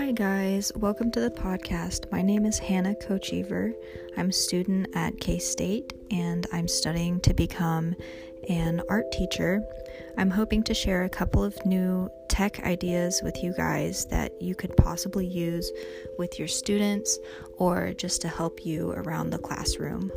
Hi, guys. Welcome to the podcast. My name is Hannah Kochever. I'm a student at K State and I'm studying to become an art teacher. I'm hoping to share a couple of new tech ideas with you guys that you could possibly use with your students or just to help you around the classroom.